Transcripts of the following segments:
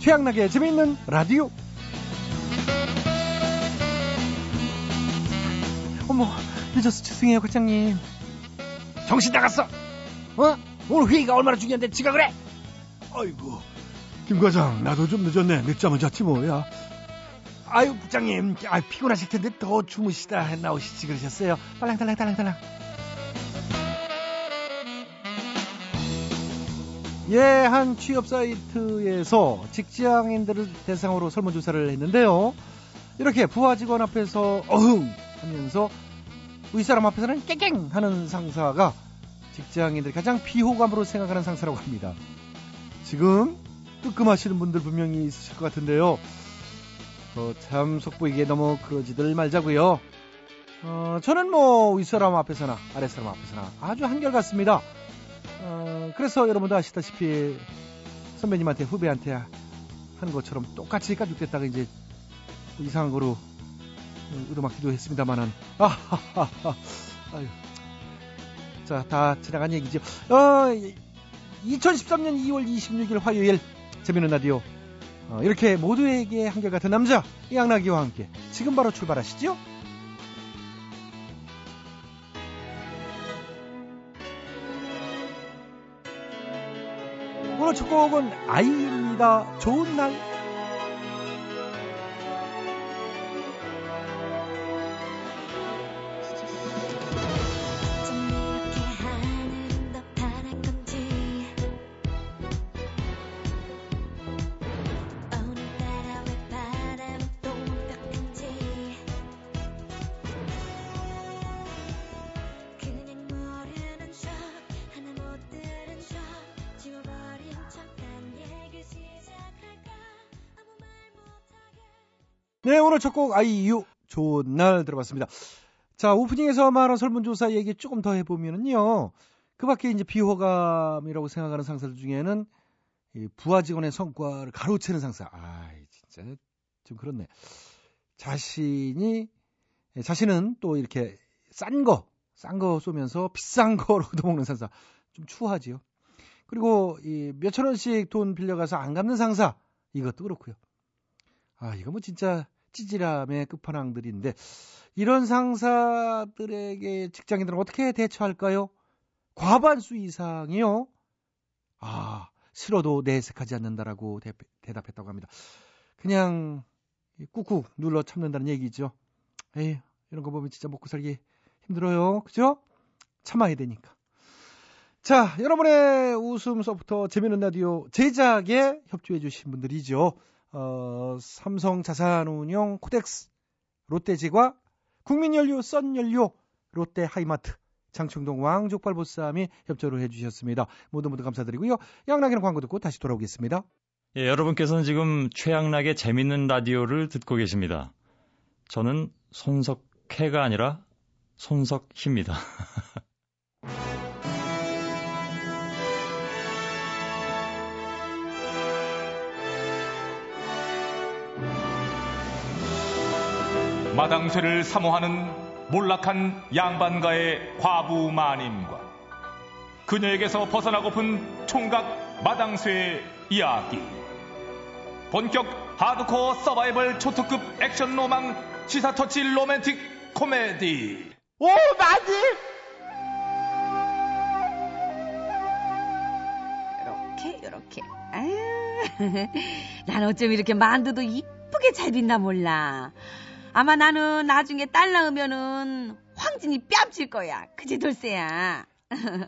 최양락의 재미있는 라디오. 어머, 늦어서 죄송해요, 과장님. 정신 나갔어! 어? 오늘 회의가 얼마나 중요한데 지각을 해? 아이고, 김 과장, 나도 좀 늦었네. 늦잠을 잤지 뭐야. 아유, 부장님, 아, 피곤하실 텐데 더 주무시다 나오시지 그러셨어요. 빨랑달랑달랑달랑. 예, 한 취업 사이트에서 직장인들을 대상으로 설문조사를 했는데요. 이렇게 부하 직원 앞에서 어흥 하면서 윗사람 앞에서는 깽깽 하는 상사가 직장인들이 가장 비호감으로 생각하는 상사라고 합니다. 지금 뜨끔하시는 분들 분명히 있으실 것 같은데요. 어, 참 속보이게 너무 그러지들 말자고요. 어, 저는 뭐 윗사람 앞에서나 아랫사람 앞에서나 아주 한결같습니다. 어, 그래서 여러분도 아시다시피 선배님한테 후배한테 한 것처럼 똑같이 까죽됐다가 이제 이상한 거로 의도막기도 했습니다만은 아하하하 아유 자다 지나간 얘기죠. 어, 2013년 2월 26일 화요일 재미있는 라디오 어, 이렇게 모두에게 한결같은 남자 양락이와 함께 지금 바로 출발하시죠. 오늘 첫 곡은 아이입니다. 좋은 날. 오늘 첫 곡 아이유 좋은 날 들어봤습니다. 자, 오프닝에서 말한 설문조사 얘기 조금 더 해보면은요. 그 밖에 이제 비호감이라고 생각하는 상사들 중에는 이 부하 직원의 성과를 가로채는 상사. 아, 진짜 좀 그렇네. 자신이 자신은 또 이렇게 싼 거, 싼 거 쏘면서 비싼 거로 얻어먹는 상사. 좀 추하지요. 그리고 이 몇천 원씩 돈 빌려가서 안 갚는 상사. 이것도 그렇고요. 아, 이거 뭐 진짜 찌질함의 끝판왕들인데 이런 상사들에게 직장인들은 어떻게 대처할까요? 과반수 이상이요. 아, 싫어도 내색하지 않는다라고 대, 답했다고 합니다. 그냥 꾹꾹 눌러 참는다는 얘기죠. 에이, 이런 거 보면 진짜 먹고 살기 힘들어요. 그죠? 참아야 되니까. 자, 여러분의 웃음 쉼터 재미있는 라디오 제작에 협조해 주신 분들이죠. 어, 삼성 자산운용 코덱스, 롯데제과, 국민연료, 썬연료, 롯데 하이마트, 장충동 왕족발보쌈이 협조를 해주셨습니다. 모두 모두 감사드리고요. 양락이는 광고 듣고 다시 돌아오겠습니다. 예, 여러분께서는 지금 최양락의 재밌는 라디오를 듣고 계십니다. 저는 손석희가 아니라 손석희입니다. 마당쇠를 사모하는 몰락한 양반가의 과부 마님과 그녀에게서 벗어나고픈 총각 마당쇠의 이야기. 본격 하드코어 서바이벌 초특급 액션 로망 시사터치 로맨틱 코미디. 오 마님 이렇게 이렇게. 아유 난 어쩜 이렇게 만두도 이쁘게 잘 빚나 몰라 아마 나는 나중에 딸 낳으면은 황진이 뺨칠 거야. 그지 돌쇠야.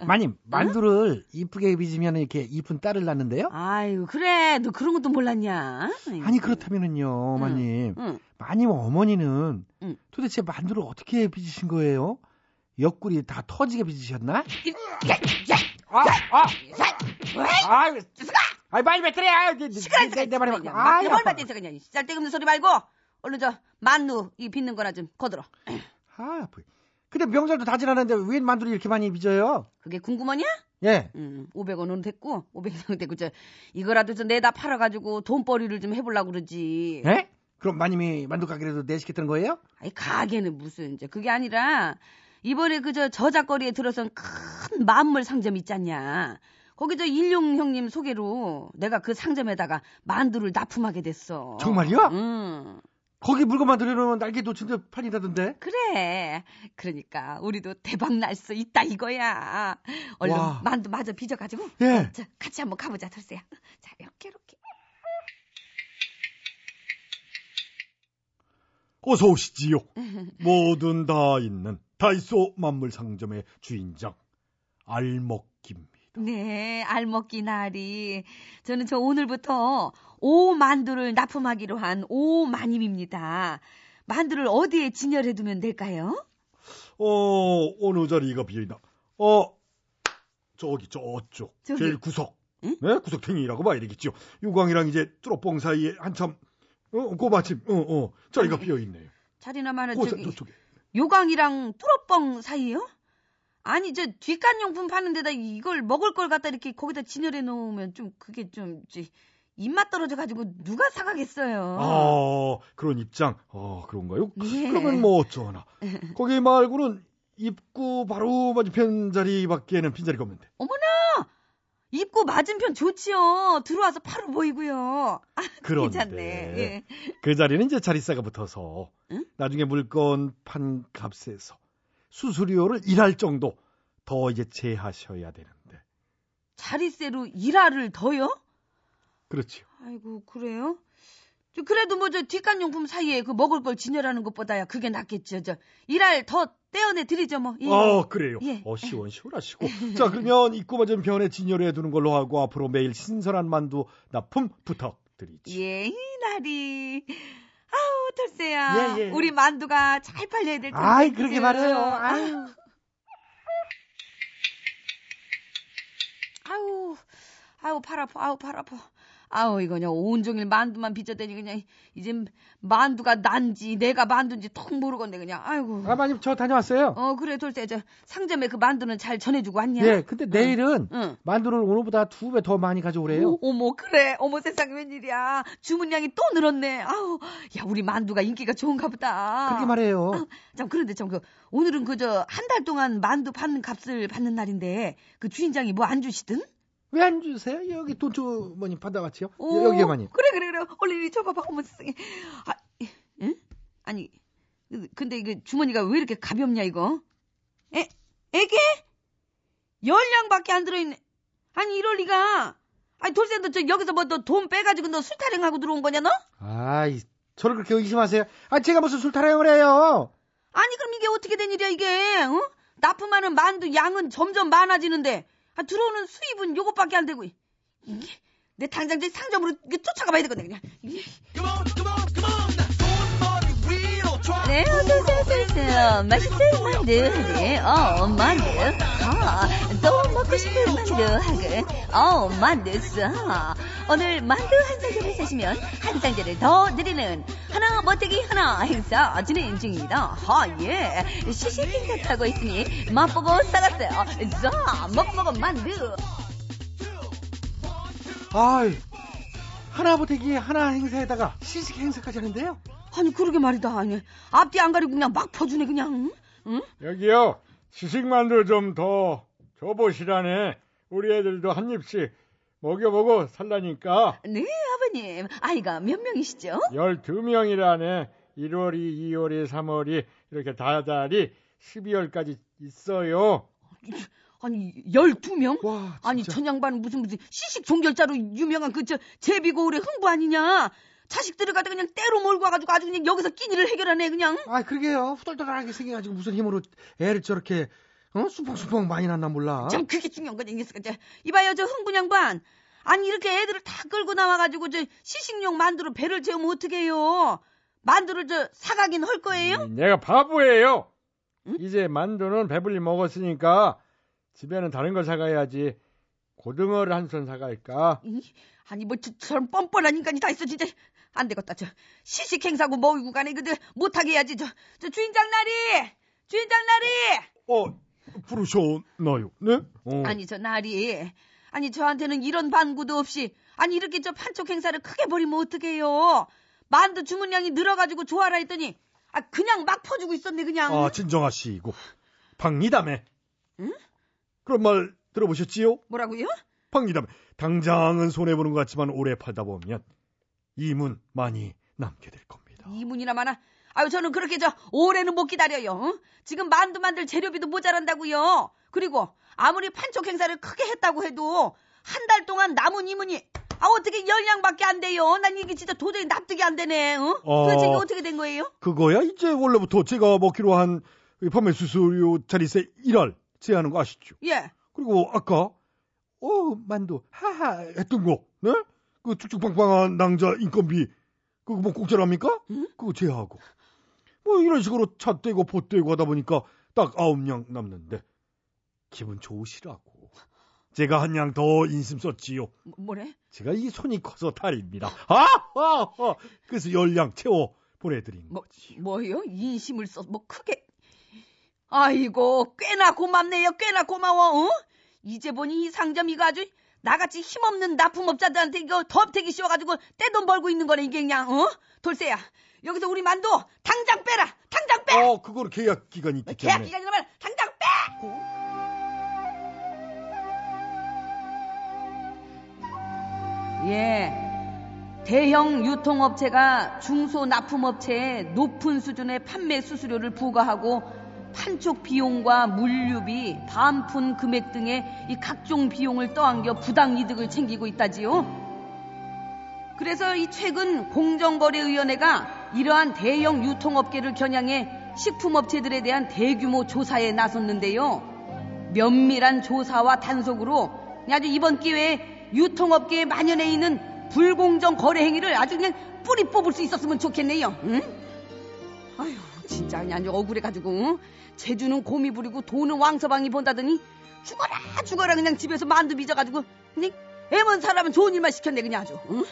마님 만두를 이쁘게 빚으면 이렇게 이쁜 딸을 낳는데요? 아유 그래 너 그런 것도 몰랐냐? 아니 그렇다면은요 마님 응, 응. 마님 어머니는 응. 도대체 만두를 어떻게 빚으신 거예요? 옆구리 다 터지게 빚으셨나? 야, 야, 아, 아, 아, 아, 빨리 뱉으래! 시끄러, 내, 내 말이 막, 아, 뭘 맞대서 그냥, 짤데없는 소리 말고, 얼른 저 만두 이 빚는 거나 좀 거들어. 아, 근데 명절도 다 지났는데 웬 만두를 이렇게 많이 빚어요? 그게 궁금하냐? 예. 음, 500원은 됐고 500원 됐고 저 이거라도 좀 내다 팔아 가지고 돈벌이를 좀 해보려고 그러지. 예? 그럼 마님이 만두 가게라도 내시겠다는 거예요? 아니 가게는 무슨 이제 그게 아니라 이번에 그저 저작거리에 들어선 큰 만물 상점 있잖냐. 거기 저 일용 형님 소개로 내가 그 상점에다가 만두를 납품하게 됐어. 정말요? 응. 거기 물건 만들어놓으면 날개 놓친데 판이라던데. 그래. 그러니까 우리도 대박 날 수 있다 이거야. 얼른 와. 만두 마저 빚어가지고. 예. 자, 같이 한번 가보자, 털새야. 자, 이렇게 이렇게. 어서 오시지요. 뭐든 다 있는 다이소 만물 상점의 주인장 알먹기입니다. 네, 알먹기 날이. 저는 저 오늘부터 오 만두를 납품하기로 한 오 마님입니다. 만두를 어디에 진열해 두면 될까요? 어 어느 자리가 비어있나? 어 저기 저쪽 저기. 제일 구석. 응? 네 구석탱이라고 봐야 되겠죠. 유광이랑 이제 뚜러뻥 사이에 한참 어, 그 마침 어 어 자리가 비어 있네요. 자리나 마나 그 저기 저쪽에. 요강이랑 뚜러뻥 사이요? 아니 저 뒷간 용품 파는 데다 이걸 먹을 걸 갖다 이렇게 거기다 진열해 놓으면 좀 그게 좀 입맛 떨어져 가지고 누가 사가겠어요. 아 그런 입장. 어 그런가요? 예. 그러면 뭐 어쩌나. 거기 말고는 입구 바로 맞은편 자리밖에는 빈자리가 없는데. 입구 맞은편 좋지요. 들어와서 바로 보이고요. 아, 그런데 괜찮네. 예. 그 자리는 이제 자리세가 붙어서 응? 나중에 물건 판 값에서 수수료를 일할 정도 더 이제 제하셔야 되는데 자리세로 일화를 더요? 그렇죠. 아이고 그래요? 저 그래도 뭐 저 뒷간 용품 사이에 그 먹을 걸 진열하는 것보다야 그게 낫겠죠. 저 일할 더 떼어내 드리죠 뭐. 예. 어 그래요. 예. 어 시원시원하시고 자 그러면 입구 맞은편에 진열해 두는 걸로 하고 앞으로 매일 신선한 만두 납품 부탁드리죠. 예. 아우, 털새야. 예, 예. 우리 만두가 잘 팔려야 될 텐데. 아이, 그러게? 말해요. 아유. 아우, 아우, 팔 아파, 아우, 팔 아파. 아우, 이거 그냥 온종일 만두만 빚어대니 그냥 이제 만두가 난지 내가 만두인지 통 모르겠네 그냥. 아이고. 아, 마님, 저 다녀왔어요. 어, 그래, 돌쇠. 저 상점에 그 만두는 잘 전해주고 왔냐? 예, 근데 내일은 응. 만두를 오늘보다 두 배 더 많이 가져오래요. 오, 어머 그래 어머 세상에 웬일이야 주문량이 또 늘었네 아우 야 우리 만두가 인기가 좋은가 보다 그렇게 말해요. 참 그런데 참 그 오늘은 그저 한 달 동안 만두 파는 값을 받는 날인데 그 주인장이 뭐 안 주시든 왜 안 주세요? 여기 돈 주머니 받아왔지요? 오, 여기에 많이. 그래 그래 그래 얼른 줘봐봐 어머 세상에 아 응? 아니 그- 근데 이거 주머니가 왜 이렇게 가볍냐 이거 에 애게 열량밖에 안 들어있네 아니 이럴 리가 아니 돌쇠 너저 여기서 뭐 너 돈 빼가지고 너 술 타령하고 들어온 거냐 너? 아이, 저를 그렇게 의심하세요? 아, 제가 무슨 술 타령을 해요? 아니 그럼 이게 어떻게 된 일이야 이게 어? 납품하는 만두 양은 점점 많아지는데 아, 들어오는 수입은 요것밖에 안 되고 이게 내 당장 저 상점으로 이게 쫓아가 봐야 되거든 그냥 이게. 네, 어서오세요. 맛있어요, 만두. 네, 어, 만두. 아, 또 먹고 싶은 만두하고, 어, 만두 써. 오늘 만두 한 상자를 사시면 한 상자를 더 드리는 하나 멋대기 하나 행사 진행 중입니다. 아, 예. 시식 행사 타고 있으니 맛보고 싸갔어요. 자, 먹어 먹어 만두. 아이, 하나 보태기 하나 행사에다가 시식 행사까지 하는데요? 아니, 그러게 말이다. 아니, 앞뒤 안 가리고 그냥 막 퍼주네, 그냥. 응? 여기요 시식만두 좀 더 줘보시라네. 우리 애들도 한 입씩 먹여보고 살라니까. 네, 아버님. 아이가 몇 명이시죠? 12명이라네. 1월이, 2월이, 3월이 이렇게 다달이 12월까지 있어요. 아니, 12명? 와, 아니. 전양반 무슨 무슨 시식 종결자로 유명한 그 저 제비고울의 흥부 아니냐? 자식들을 갖다 그냥 때로 몰고 와가지고 아주 그냥 여기서 끼니를 해결하네, 그냥. 아, 그러게요. 후덜덜하게 생겨가지고 무슨 힘으로 애를 저렇게, 어? 수펑수펑 많이 났나 몰라. 참, 그게 중요한 거지, 이게. 저, 이봐요, 저 흥부 양반. 아니, 이렇게 애들을 다 끌고 나와가지고 저 시식용 만두로 배를 채우면 어떻게 해요? 만두를 저 사가긴 할 거예요? 음, 내가 바보예요. 응? 이제 만두는 배불리 먹었으니까 집에는 다른 걸 사가야지. 고등어를 한 손 사갈까? 이, 아니 뭐 저, 저런 뻔뻔한 인간이 다 있어 진짜 안 되겠다 저 시식 행사고 뭐이고 간에 근데 못하게 해야지 저, 저 주인장 나리 주인장 나리 어, 부르셨나요? 네? 어. 아니 저 나리 아니 저한테는 이런 반구도 없이 아니 이렇게 저 판촉 행사를 크게 벌이면 어떡해요 만두 주문량이 늘어가지고 좋아라 했더니 아 그냥 막 퍼주고 있었네 그냥 아, 진정하시고. 박리담에. 응? 그런 말 들어보셨지요? 뭐라고요? 방리담 당장은 손해 보는 것 같지만 오래 팔다 보면 이문 많이 남게 될 겁니다. 이문이나 마나. 아유 저는 그렇게 저 오래는 못 기다려요. 응? 지금 만두 만들 재료비도 모자란다고요. 그리고 아무리 판촉 행사를 크게 했다고 해도 한 달 동안 남은 이문이 아 어떻게 열량밖에 안 돼요. 난 이게 진짜 도저히 납득이 안 되네. 응? 어. 도대체 이게 어떻게 된 거예요? 그거야 이제 원래부터 제가 먹기로 한이 판매 수수료 자리세 1할 제하는 거 아시죠? 예. 그리고 아까 어 만두 하하 했던 거, 네? 그 쭉쭉빵빵한 낭자 인건비 그거 뭐 공짜랍니까? 응? 그거 제하고 뭐 이런 식으로 차 떼고 보 떼고 하다 보니까 딱 아홉 냥 남는데 기분 좋으시라고 제가 한 양 더 인심 썼지요. 뭐- 뭐래? 제가 이 손이 커서 탈입니다. 아, 아, 아. 그래서 열 양 채워 보내드린 뭐, 거지. 뭐요? 인심을 써, 뭐 크게. 아이고, 꽤나 고맙네요. 꽤나 고마워. 어? 이제 보니 이 상점 이거 아주 나같이 힘없는 납품업자들한테 이거 덥태기 씌워가지고 떼돈 벌고 있는 거네 이게 그냥. 어? 돌쇠야, 여기서 우리 만두 당장 빼라. 당장 빼. 어, 그거는 계약 기간이 있기 계약 때문에. 기간이라면 당장 빼. 예. 대형 유통업체가 중소 납품업체에 높은 수준의 판매 수수료를 부과하고 판촉 비용과 물류비, 반품 금액 등의 이 각종 비용을 떠안겨 부당 이득을 챙기고 있다지요. 그래서 이 최근 공정거래위원회가 이러한 대형 유통업계를 겨냥해 식품업체들에 대한 대규모 조사에 나섰는데요. 면밀한 조사와 단속으로 아주 이번 기회에 유통업계에 만연해 있는 불공정 거래 행위를 아주 그냥 뿌리 뽑을 수 있었으면 좋겠네요. 응? 아휴, 진짜 그냥 아주 억울해가지고 응? 제주는 곰이 부리고 돈은 왕서방이 본다더니 죽어라 죽어라 그냥 집에서 만두 빚어가지고 그냥 애먼 사람은 좋은 일만 시켰네 그냥 아주. 응?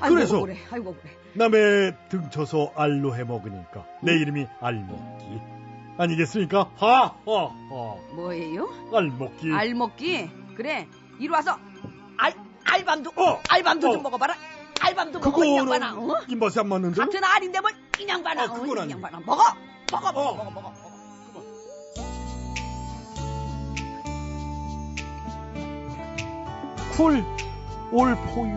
아이고 그래서? 억울해. 아이고 억울해. 남의 등쳐서 알로 해 먹으니까 내 이름이 알먹기 아니겠습니까? 하하하 뭐예요? 알먹기 알먹기? 그래 이리 와서 알 알밤도 어, 알밤도 어. 좀 먹어봐라. 알밤도 먹어 이 양반아. 어? 입맛에 안 맞는데? 같은 알인데 뭘이 양반아. 아, 그건 어, 이. 양반아. 먹어 먹어 먹어 어. 먹어 먹어. 먹어. 쿨, 올 포유.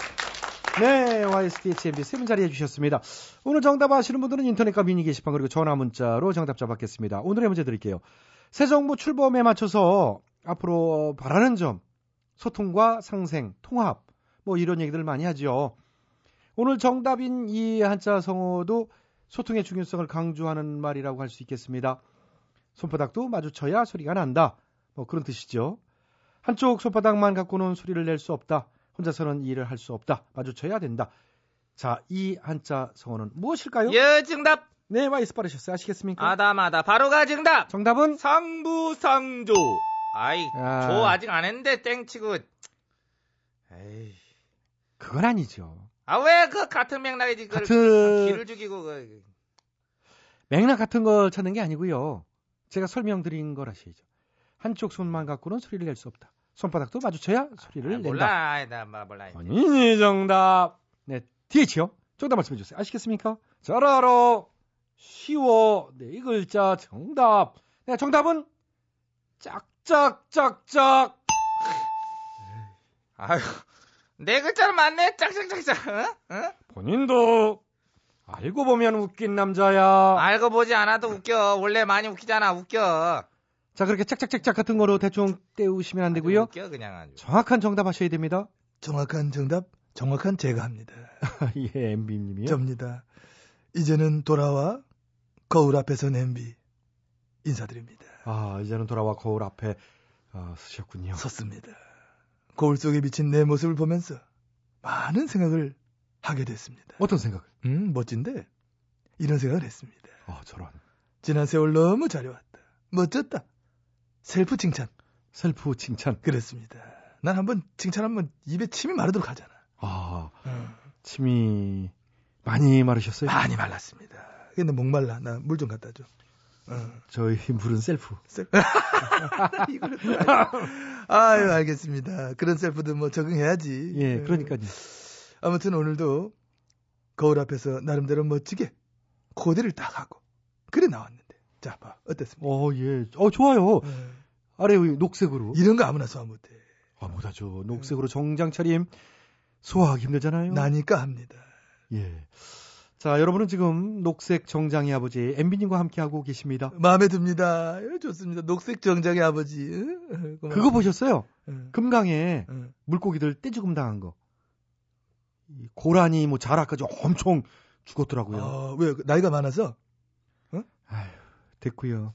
네, YSTHMB 세분 자리해 주셨습니다. 오늘 정답 아시는 분들은 인터넷과 미니 게시판 그리고 전화 문자로 정답자 받겠습니다. 오늘의 문제 드릴게요. 새 정부 출범에 맞춰서 앞으로 바라는 점, 소통과 상생, 통합, 뭐 이런 얘기들 많이 하죠. 오늘 정답인 이 한자 성어도 소통의 중요성을 강조하는 말이라고 할 수 있겠습니다. 손바닥도 마주쳐야 소리가 난다. 뭐 그런 뜻이죠. 한쪽 손바닥만 갖고는 소리를 낼 수 없다. 혼자서는 이 일을 할 수 없다. 마주쳐야 된다. 자, 이 한자 성어는 무엇일까요? 예 정답 네, 와이스 빠르셨어요. 아시겠습니까? 아다마다 바로가 정답 정답은 상부상조 아이 아. 조 아직 안 했는데 땡치고 에이 그건 아니죠. 아 왜 그 같은 맥락이지 같은- 기를 죽이고 그 맥락 같은 걸 찾는 게 아니고요. 제가 설명드린 걸 아시죠. 한쪽 손만 갖고는 소리를 낼 수 없다. 손바닥도 마주쳐야 소리를 아, 낸다. 몰라 나 뭐, 몰라 아니, 정답. 네, DH요. 정답 말씀해 주세요. 아시겠습니까? 잘 알아. 쉬워. 네 글자 정답. 네, 정답은 짝짝짝짝. 아유 내 글자는 맞네 짝짝짝짝 어? 어? 본인도 아, 알고 보면 웃긴 남자야. 알고 보지 않아도 웃겨. 원래 많이 웃기잖아. 웃겨. 자, 그렇게 짝짝짝짝 같은 거로 대충 때우시면 안 되고요. 웃겨 그냥 아주. 정확한 정답 하셔야 됩니다. 정확한 정답, 정확한 제가 합니다. 예, MB님이요. 접니다. 이제는 돌아와 거울 앞에선 MB 인사드립니다. 아, 이제는 돌아와 거울 앞에 아, 서셨군요. 섰습니다. 거울 속에 비친 내 모습을 보면서 많은 생각을 하게 됐습니다. 어떤 생각? 음, 멋진데 이런 생각을 했습니다. 아, 저런. 지난 세월 너무 잘해왔다. 멋졌다. 셀프 칭찬. 셀프 칭찬. 그랬습니다. 난 한번 칭찬하면 입에 침이 마르도록 하잖아. 아, 어, 침이 많이 마르셨어요? 많이 말랐습니다. 근데 목말라. 나 물 좀 갖다 줘. 어. 저희 물은 셀프. 셀... 이거를 또 알지. 아유, 알겠습니다. 그런 셀프도 뭐 적응해야지. 예, 어. 그러니까요. 아무튼 오늘도 거울 앞에서 나름대로 멋지게 코디를 딱 하고 그래 나왔는데. 자, 봐. 어땠습니까? 어, 예. 어, 좋아요. 어. 아래 위 녹색으로. 이런 거 아무나 소화 못해. 아, 못하죠. 녹색으로 정장 차림 소화하기 힘들잖아요. 나니까 합니다. 예. 자, 여러분은 지금 녹색 정장의 아버지 MB님과 함께하고 계십니다. 마음에 듭니다. 예, 좋습니다. 녹색 정장의 아버지. 응? 고마워. 그거 보셨어요? 응, 금강에 응. 물고기들 떼죽음 당한 거. 이 고라니 뭐 자라까지 엄청 죽었더라고요. 아, 왜 나이가 많아서? 아휴, 됐고요.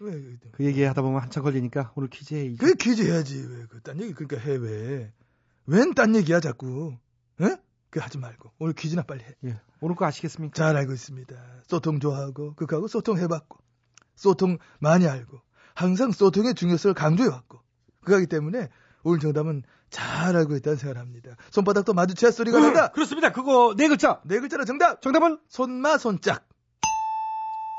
왜? 그 얘기 하다 보면 한참 걸리니까 오늘 퀴즈에 그 퀴즈 해야지. 왜 그딴 얘기 그러니까 해 왜? 웬 딴 얘기야 자꾸? 응? 그 하지 말고 오늘 퀴즈나 빨리 해. 예. 오늘 거 아시겠습니까? 잘 알고 있습니다. 소통 좋아하고 그하고 소통 해봤고 소통 많이 알고 항상 소통의 중요성을 강조해왔고 그하기 때문에 오늘 정답은 잘 알고 있다는 생각을 합니다. 손바닥도 마주쳐야 소리가 난다. 그렇습니다. 그거 네 글자. 네 글자로 정답. 정답은 손마 손짝.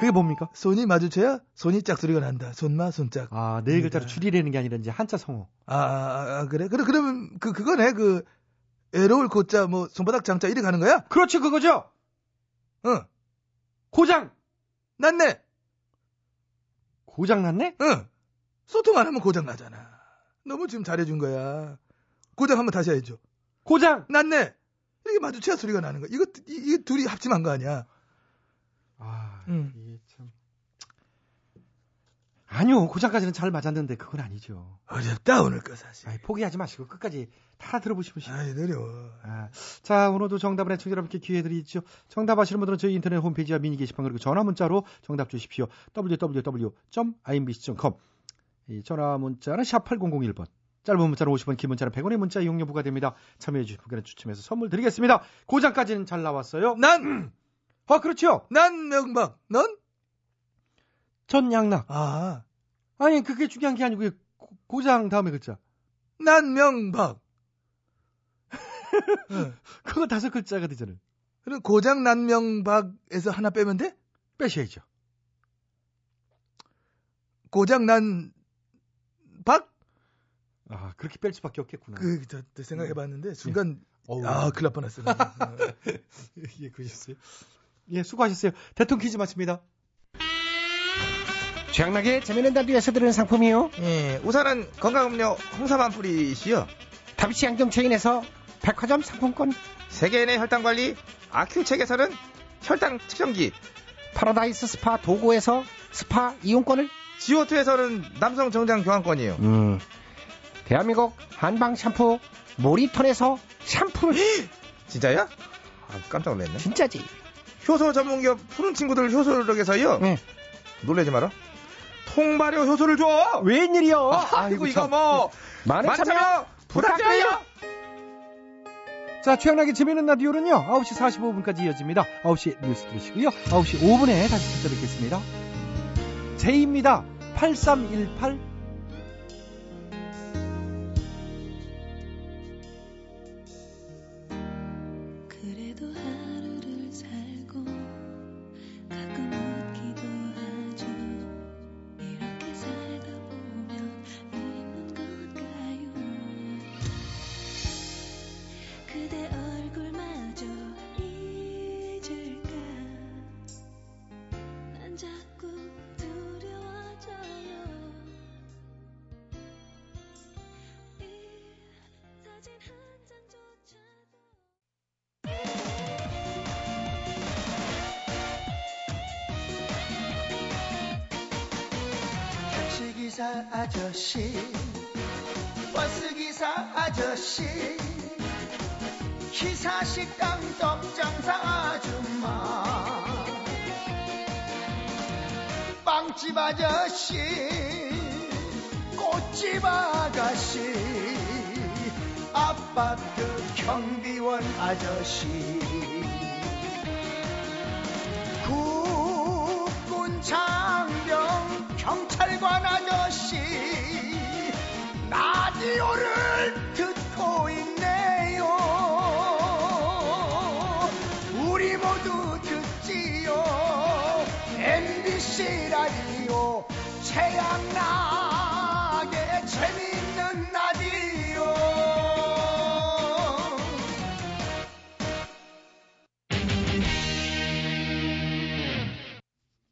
그게 뭡니까? 손이 마주쳐야 손이 짝 소리가 난다. 손마 손짝. 아, 네 글자로 줄이려는 게 아니라 이제 한자 성어. 아, 아, 아, 그래? 그래, 그러면, 그, 그거네, 그, 에로울 고자, 뭐, 손바닥 장자, 이래 가는 거야? 그렇지, 그거죠. 응, 고장. 났네! 고장 났네? 응! 소통 안 하면 고장 나잖아. 너무 지금 잘해준 거야. 고장 한번 다시 해줘. 고장. 났네! 이렇게 마주쳐야 소리가 나는 거야. 이거, 이, 이게 둘이 합침한 거 아니야? 아, 응. 아니요, 고장까지는 잘 맞았는데 그건 아니죠. 어렵다, 오늘 거 사실. 아이, 포기하지 마시고 끝까지 다 들어보시면 싶 아이, 어려워. 아, 자, 오늘도 정답을 애청자 여러분께 기회 드리죠. 정답 아시는 분들은 저희 인터넷 홈페이지와 미니 게시판 그리고 전화 문자로 정답 주십시오. www.imbc.com 이 전화 문자는 샵 8001번. 짧은 문자는 50원, 긴 문자는 100원의 문자 이용료 부과됩니다. 참여해 주신 분께는 추첨해서 선물 드리겠습니다. 고장까지는 잘 나왔어요. 난, 아, 그렇죠. 난 명박. 넌? 전 양락. 아, 아니, 그게 중요한 게 아니고 고- 고장 다음에 글자. 난 명박. 응. 그거 다섯 글자가 되잖아요. 그럼 고장 난 명박에서 하나 빼면 돼? 빼셔야죠. 고장 난 박? 아, 그렇게 뺄 수밖에 없겠구나. 그, 저, 저 생각해봤는데, 순간, 어우. 아, 큰일 날 뻔했어. 나. 어. 예, 그러셨어요. 예, 수고하셨어요. 대통령 퀴즈 마칩니다. 최양락의 재미있는 라디오에서 드리는 상품이요. 예, 우선은 건강음료 홍삼 한 뿌리시요. 다비치 안경체인에서 백화점 상품권, 세계인의 혈당 관리 아큐첵에서는 혈당 측정기, 파라다이스 스파 도고에서 스파 이용권을, 지오투에서는 남성 정장 교환권이요. 음, 대한민국 한방 샴푸 모리턴에서 샴푸를, 진짜야? 아, 깜짝 놀랐네. 진짜지. 효소 전문기업 푸른 친구들 효소력에서요. 네. 놀라지 마라. 통발효 효소를 줘. 웬일이요? 아 이고 이거 뭐 많은 많은 참여 참여 부탁드려요. 자, 최양락의 재미있는 라디오는요, 9시 45분까지 이어집니다. 9시 뉴스 들으시고요. 9시 5분에 다시 찾아뵙겠습니다. 제이입니다. 8318. 최양락의 재밌는 라디오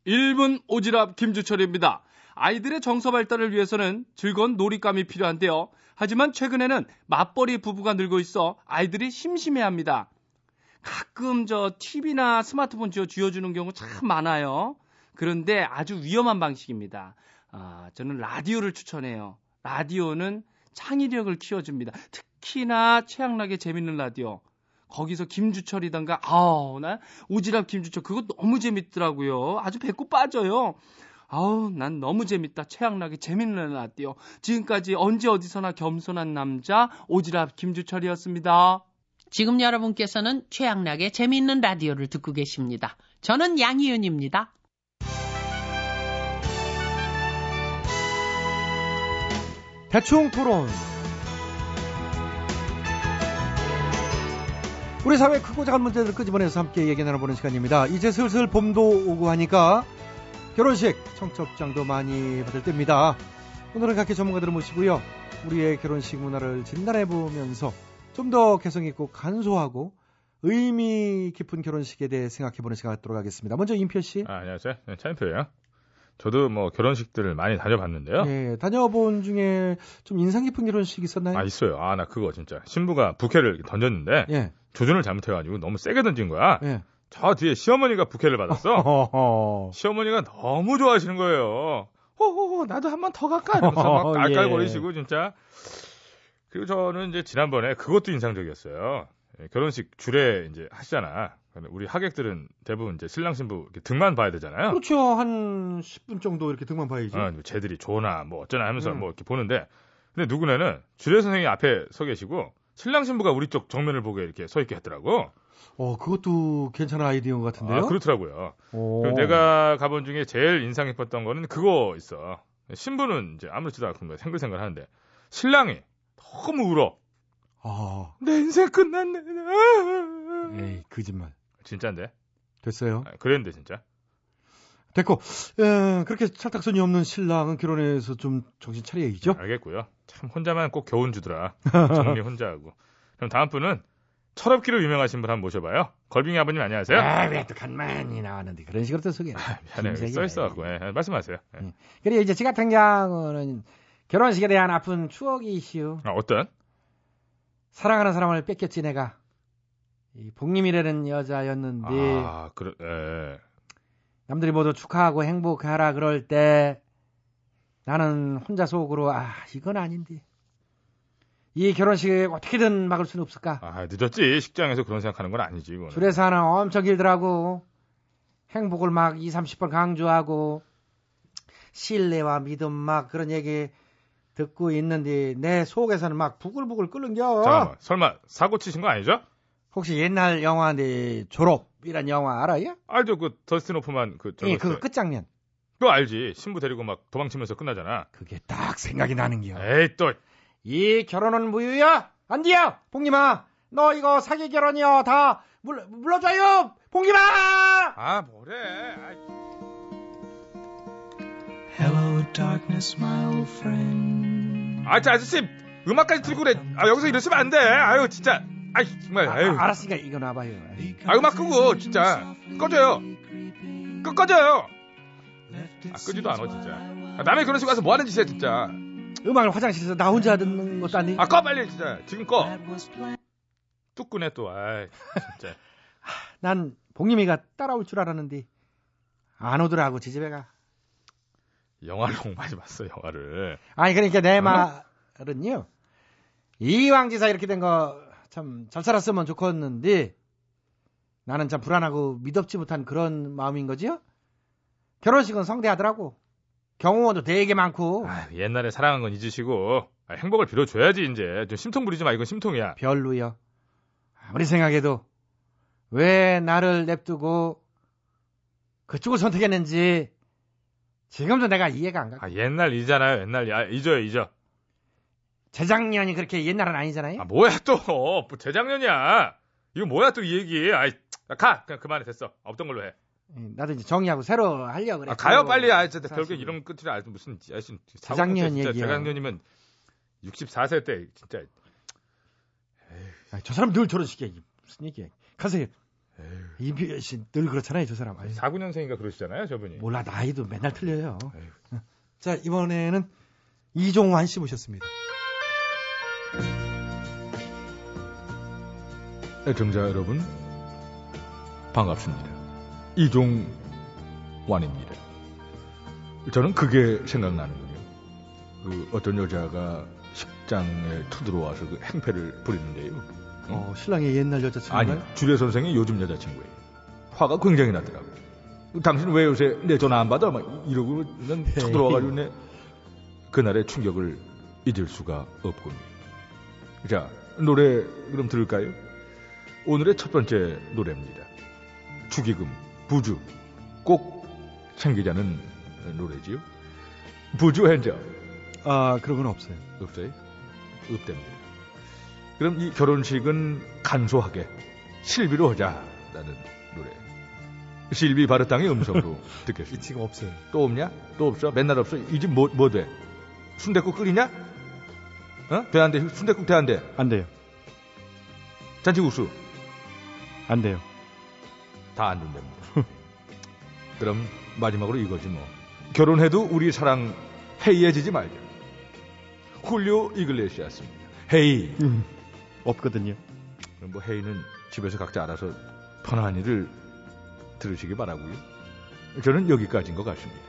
1분 오지랖 김주철입니다. 아이들의 정서 발달을 위해서는 즐거운 놀잇감이 필요한데요. 하지만 최근에는 맞벌이 부부가 늘고 있어 아이들이 심심해합니다. 가끔 저 TV나 스마트폰 쥐어 쥐어주는 경우 참 많아요. 그런데 아주 위험한 방식입니다. 아, 저는 라디오를 추천해요. 라디오는 창의력을 키워줍니다. 특히나 최양락의 재밌는 라디오. 거기서 김주철이던가, 아우, 나 오지랖 김주철 그거 너무 재밌더라고요. 아주 배꼽 빠져요. 아우, 난 너무 재밌다. 최양락의 재밌는 라디오. 지금까지 언제 어디서나 겸손한 남자 오지랖 김주철이었습니다. 지금 여러분께서는 최양락의 재미있는 라디오를 듣고 계십니다. 저는 양희은입니다. 대충 토론. 우리 사회 크고 작은 문제들을 끄집어내서 함께 얘기 나눠보는 시간입니다. 이제 슬슬 봄도 오고 하니까 결혼식 청첩장도 많이 받을 때입니다. 오늘은 각계 전문가들을 모시고요. 우리의 결혼식 문화를 진단해보면서 좀 더 개성있고 간소하고 의미 깊은 결혼식에 대해 생각해보는 시간 갖도록 하겠습니다. 먼저 임표 씨. 아, 안녕하세요. 네, 차인표예요. 저도 뭐 결혼식들을 많이 다녀봤는데요. 예, 다녀본 중에 좀 인상 깊은 결혼식 있었나요? 아 있어요. 아 나 그거 진짜 신부가 부케를 던졌는데 예. 조준을 잘못해가지고 너무 세게 던진 거야. 예. 저 뒤에 시어머니가 부케를 받았어. 어허. 시어머니가 너무 좋아하시는 거예요. 호호호 나도 한 번 더 갈까? 이러면서 막 예. 깔깔거리시고 진짜. 그리고 저는 이제 지난번에 그것도 인상적이었어요. 예, 결혼식 줄에 이제 하시잖아. 우리 하객들은 대부분 이제 신랑 신부 등만 봐야 되잖아요. 그렇죠. 한 10분 정도 이렇게 등만 봐야지. 어, 뭐 쟤들이 좋나 뭐 어쩌나 하면서 음. 뭐 이렇게 보는데 근데 누구네는 주례 선생님이 앞에 서 계시고 신랑 신부가 우리 쪽 정면을 보게 이렇게 서 있게 했더라고. 어, 그것도 괜찮은 아이디어인 것 같은데요. 아, 그렇더라고요. 내가 가본 중에 제일 인상 깊었던 거는 그거 있어. 신부는 이제 아무렇지도 않고 뭐 생글생글 하는데 신랑이 너무 울어. 아, 내 인생 끝났네. 에이, 거짓말. 진짜인데? 됐어요. 아, 그랬는데 진짜. 됐고, 에, 그렇게 찰떡선이 없는 신랑은 결혼해서 좀 정신 차려야죠. 알겠고요. 참 혼자만 꼭 겨운 주더라. 정리 혼자 하고. 그럼 다음 분은 철없기로 유명하신 분 한번 모셔봐요. 걸빙이 아버님 안녕하세요. 아, 왜또 간만이 나왔는데 그런 식으로 또 소개. 미안해요. 써 있어갖고 예, 말씀하세요. 예. 그리고 이제 저 같은 경우는 결혼식에 대한 아픈 추억이 이슈. 아, 어떤? 사랑하는 사람을 뺏겼지 내가. 이 복림이라는 여자였는데 아, 그래, 예. 남들이 모두 축하하고 행복하라 그럴 때 나는 혼자 속으로 아 이건 아닌데 이 결혼식 어떻게든 막을 수는 없을까? 아, 늦었지. 식장에서 그런 생각하는 건 아니지, 이거는. 줄에서 하나 엄청 길더라고. 행복을 막 2, 30번 강조하고 신뢰와 믿음 막 그런 얘기 듣고 있는데 내 속에서는 막 부글부글 끓는겨. 잠깐만. 설마 사고 치신 거 아니죠? 혹시 옛날 영화인데 졸업이란 영화 알아요? 알죠. 그 더스틴 호프만 그 예, 저거 그 끝장면. 그거 알지. 신부 데리고 막 도망치면서 끝나잖아. 그게 딱 생각이 나는겨. 에이 또 이 결혼은 무효야? 안 돼요! 봉님아! 너 이거 사기 결혼이요. 다 물, 물러줘요! 봉님아! 아, 뭐래. 아이. Hello, darkness, my old friend. 아, 저 아저씨 음악까지 틀고 그래. 아, 여기서 이러시면 안 돼. 아유, 진짜. 아이, 정말. 아유. 아, 알았으니까 이거 놔봐요. 아, 음악 끄고 진짜 꺼져요. 꺼 꺼져요. 아, 끄지도 않아 진짜. 아, 남의 결혼식 가서 뭐 하는 짓이야 진짜. 음악을 화장실에서 나 혼자 듣는 것도 아니고. 아, 꺼 빨리 진짜. 지금 꺼. 뚝 끄네 또. 아이, 진짜. 난 봉님이가 따라올 줄 알았는데 안 오더라고 제 집에 가. 영화를 너무 많이 봤어, 영화를. 아니 그러니까 내 어? 말은요. 이왕 지사 이렇게 된거 참 잘 살았으면 좋겠는데 나는 참 불안하고 믿업지 못한 그런 마음인 거지요. 결혼식은 성대하더라고. 경호원도 되게 많고. 아, 옛날에 사랑한 건 잊으시고 아, 행복을 빌어줘야지 이제. 좀 심통 부리지 마. 이건 심통이야. 별로요. 아무리 생각해도 왜 나를 냅두고 그쪽을 선택했는지 지금도 내가 이해가 안 가. 아, 옛날 이잖아요. 옛날 아, 잊어요, 잊어. 재작년이 그렇게 옛날은 아니잖아요. 아, 뭐야 또? 뭐 재작년이야. 이거 뭐야 또 이 얘기. 아이, 아, 가. 그냥 그만해 됐어. 없던 걸로 해. 나도 이제 정리하고 새로 하려고 그래. 아, 가요. 빨리. 아, 진짜. 결국 이런 끝이라 아, 무슨 아신 재작년 얘기야. 재작년이면 64세 때 진짜 아, 저 사람 늘 저런 식이야. 무슨 얘기야. 가세요. 이비엘 씨늘 그렇잖아요, 저 사람. 아유, 49년생인가 그러시잖아요, 저분이. 몰라, 나이도 맨날 틀려요. 자, 이번에는 이종환 씨 모셨습니다. 애청자 여러분 반갑습니다. 이종완입니다. 저는 그게 생각나는군요. 그 어떤 여자가 식장에 투들어와서 그 행패를 부리는데요. 어, 신랑의 옛날 여자친구가요? 아니, 주례 선생의 요즘 여자친구예요. 화가 굉장히 나더라고요. 당신 왜 요새 내 전화 안 받아? 막 이러고는 쳐들어와가지고 내 그날의 충격을 잊을 수가 없군요. 자, 노래 그럼 들을까요? 오늘의 첫 번째 노래입니다. 축의금, 부주 꼭 챙기자는 노래지요. 부주 핸저. 아, 그런 건 없어요. 없어요? 없답니다. 그럼 이 결혼식은 간소하게 실비로 하자라는 노래. 실비 바르땅의 음성으로 듣겠습니다. 지금 없어요. 또 없냐? 또 없어? 맨날 없어? 이 집 뭐, 뭐 돼? 순대국 끓이냐? 어? 돼, 안 돼? 순대국 돼, 안 돼? 안 돼요. 잔치국수? 안 돼요. 다 안 된답니다. 그럼 마지막으로 이거지 뭐. 결혼해도 우리 사랑 해이해지지 말자. 훌리오 이글레시아스입니다. 헤이. 음, 없거든요. 그럼 뭐 헤이는 집에서 각자 알아서 편안히를 들으시기 바라고요. 저는 여기까지인 것 같습니다.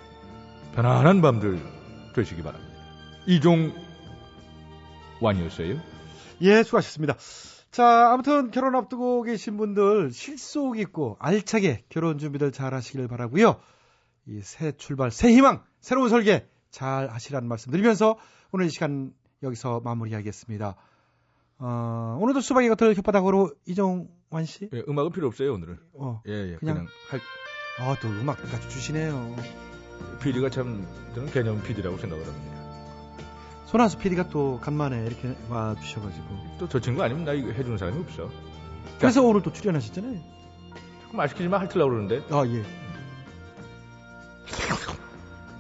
편안한 밤들 되시기 바랍니다. 이종 완이었어요. 예, 수고하셨습니다. 자, 아무튼 결혼 앞두고 계신 분들 실속 있고 알차게 결혼 준비들 잘 하시길 바라고요. 이 새 출발, 새 희망, 새로운 설계 잘 하시라는 말씀 드리면서 오늘 이 시간 여기서 마무리하겠습니다. 어, 오늘도 수박이 겉을 혓바닥으로 이종환 씨. 예, 음악은 필요 없어요 오늘은. 어, 예, 예, 그냥- 그냥, 할 아, 또 음악까지 주시네요. PD가 참 저는 개념 PD라고 생각을 합니다. 손아수 PD가 또 간만에 이렇게 와 주셔가지고. 또 저 친구 아니면 나 이거 해주는 사람이 없어. 그래서 오늘 또 출연하셨잖아요. 말 시키지만 할틀라고 그러는데. 아, 예.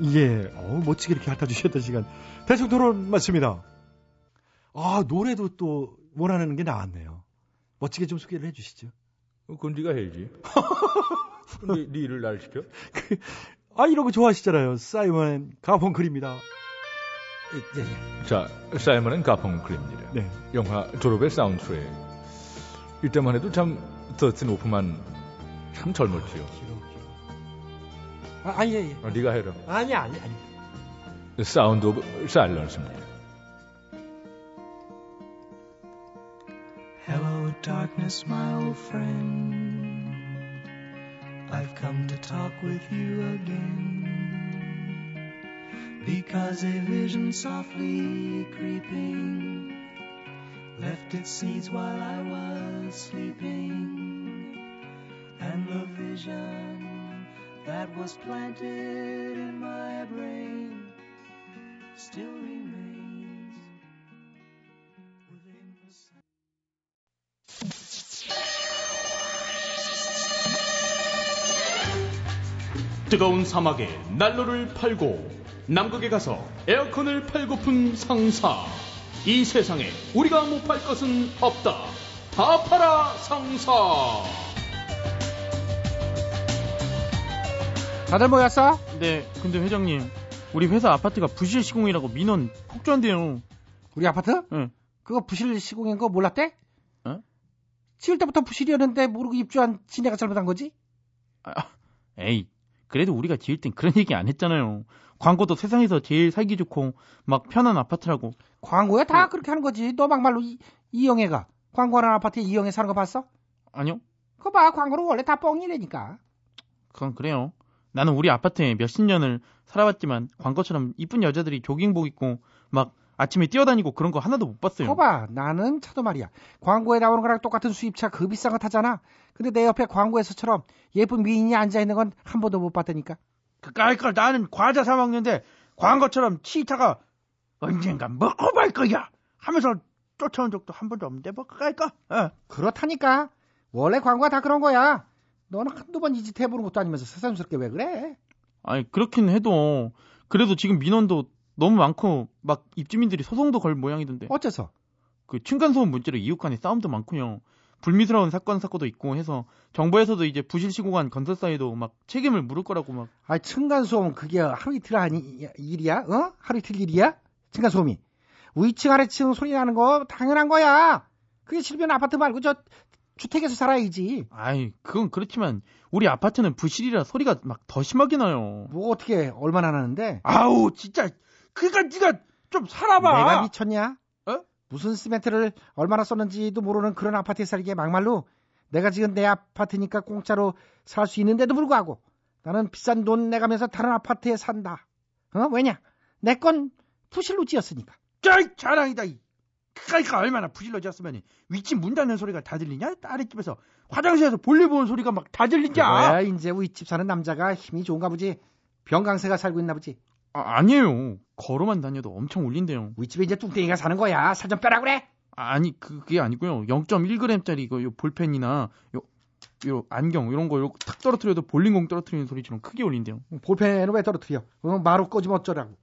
예, 어우, 멋지게 이렇게 핥아주셨던 시간. 대충 토론 맞습니다. 아, 노래도 또 원하는 게 나왔네요. 멋지게 좀 소개를 해주시죠. 어, 그건 네가 해야지. 네, 네 일을 날 시켜? 아, 이런 거 좋아하시잖아요. 사이먼 가펑클입니다. 예, 예. 자, 사이먼은 가펑클입니다. 네. 영화 졸업의 사운드트랙. 이때만 해도 참 더스틴 호프만 참 젊었지요. 아, 아, 예, 예. 어, 네가 해라. 아니, 아니, 아니. Sound of Silence입니다. Hello, darkness, my old friend. I've come to talk with you again. Because a vision softly creeping left its seeds while I was sleeping. And the vision that was planted in my brain still remains within the 뜨거운 사막에 난로를 팔고 남극에 가서 에어컨을 팔고픈 상사. 이 세상에 우리가 못 팔 것은 없다. 다 팔아 상사. 다들 모였어? 네, 근데 회장님, 우리 회사 아파트가 부실 시공이라고 민원 폭주한대요. 우리 아파트? 응. 그거 부실 시공인 거 몰랐대? 어? 지을 때부터 부실이었는데 모르고 입주한 지네가 잘못한 거지? 에이, 그래도 우리가 지을 땐 그런 얘기 안 했잖아요. 광고도 세상에서 제일 살기 좋고 막 편한 아파트라고. 광고야 다 그렇게 하는 거지. 너 막말로 이, 이영애가 광고하는 아파트에 이영애 사는 거 봤어? 아니요. 그거 봐. 광고는 원래 다 뻥이라니까. 그건 그래요. 나는 우리 아파트에 몇십 년을 살아봤지만 광고처럼 이쁜 여자들이 조깅복 입고 막 아침에 뛰어다니고 그런 거 하나도 못 봤어요. 그거 봐. 나는 차도 말이야. 광고에 나오는 거랑 똑같은 수입차 그 비싼 거 타잖아. 근데 내 옆에 광고에서처럼 예쁜 미인이 앉아 있는 건 한 번도 못 봤다니까. 그러니까 나는 과자 사 먹는데 광고처럼 치타가 언젠가 먹어볼 거야 하면서 쫓아온 적도 한 번도 없는데 뭐 그까이까 어. 그렇다니까. 원래 광고가 다 그런 거야. 너는 한두 번 이 짓 해보는 것도 아니면서 새삼스럽게 왜 그래? 아니 그렇긴 해도 그래도 지금 민원도 너무 많고 막 입주민들이 소송도 걸 모양이던데. 어째서? 그 층간소음 문제로 이웃 간에 싸움도 많고요. 불미스러운 사건 사고도 있고 해서 정부에서도 이제 부실 시공한 건설사에도 막 책임을 물을 거라고 막. 아 층간소음 그게 하루 이틀 아니 일이야? 어? 하루 이틀 일이야? 층간소음이. 위층 아래층 소리 나는 거 당연한 거야. 그게 싫으면 아파트 말고 저 주택에서 살아야지. 아이 그건 그렇지만 우리 아파트는 부실이라 소리가 막 더 심하게 나요. 뭐 어떻게 얼마나 나는데? 아우 진짜 그니까 네가 좀 살아봐. 내가 미쳤냐? 어? 무슨 시멘트를 얼마나 썼는지도 모르는 그런 아파트에 살기에 막말로 내가 지금 내 아파트니까 공짜로 살 수 있는데도 불구하고 나는 비싼 돈 내가면서 다른 아파트에 산다. 어? 왜냐? 내건 부실로 지었으니까. 짜이 자랑이다. 이. 그러니까 얼마나 부실로 지었으면 위치 문 닫는 소리가 다 들리냐? 아랫집에서 화장실에서 볼일 보는 소리가 막 다 들리냐? 뭐야 이제 윗집 사는 남자가 힘이 좋은가 보지. 병강세가 살고 있나 보지. 아, 니에요 걸어만 다녀도 엄청 울린대요. 윗집에 이제 뚱땡이가 사는 거야. 살 좀 빼라 그래. 아니 그, 그게 아니고요. 0.1g짜리 이거 요 볼펜이나 요, 요 안경 이런 거요탁 떨어뜨려도 볼링공 떨어뜨리는 소리처럼 크게 울린대요. 볼펜을 왜 떨어뜨려? 어, 마루 꺼지면 어쩌라고.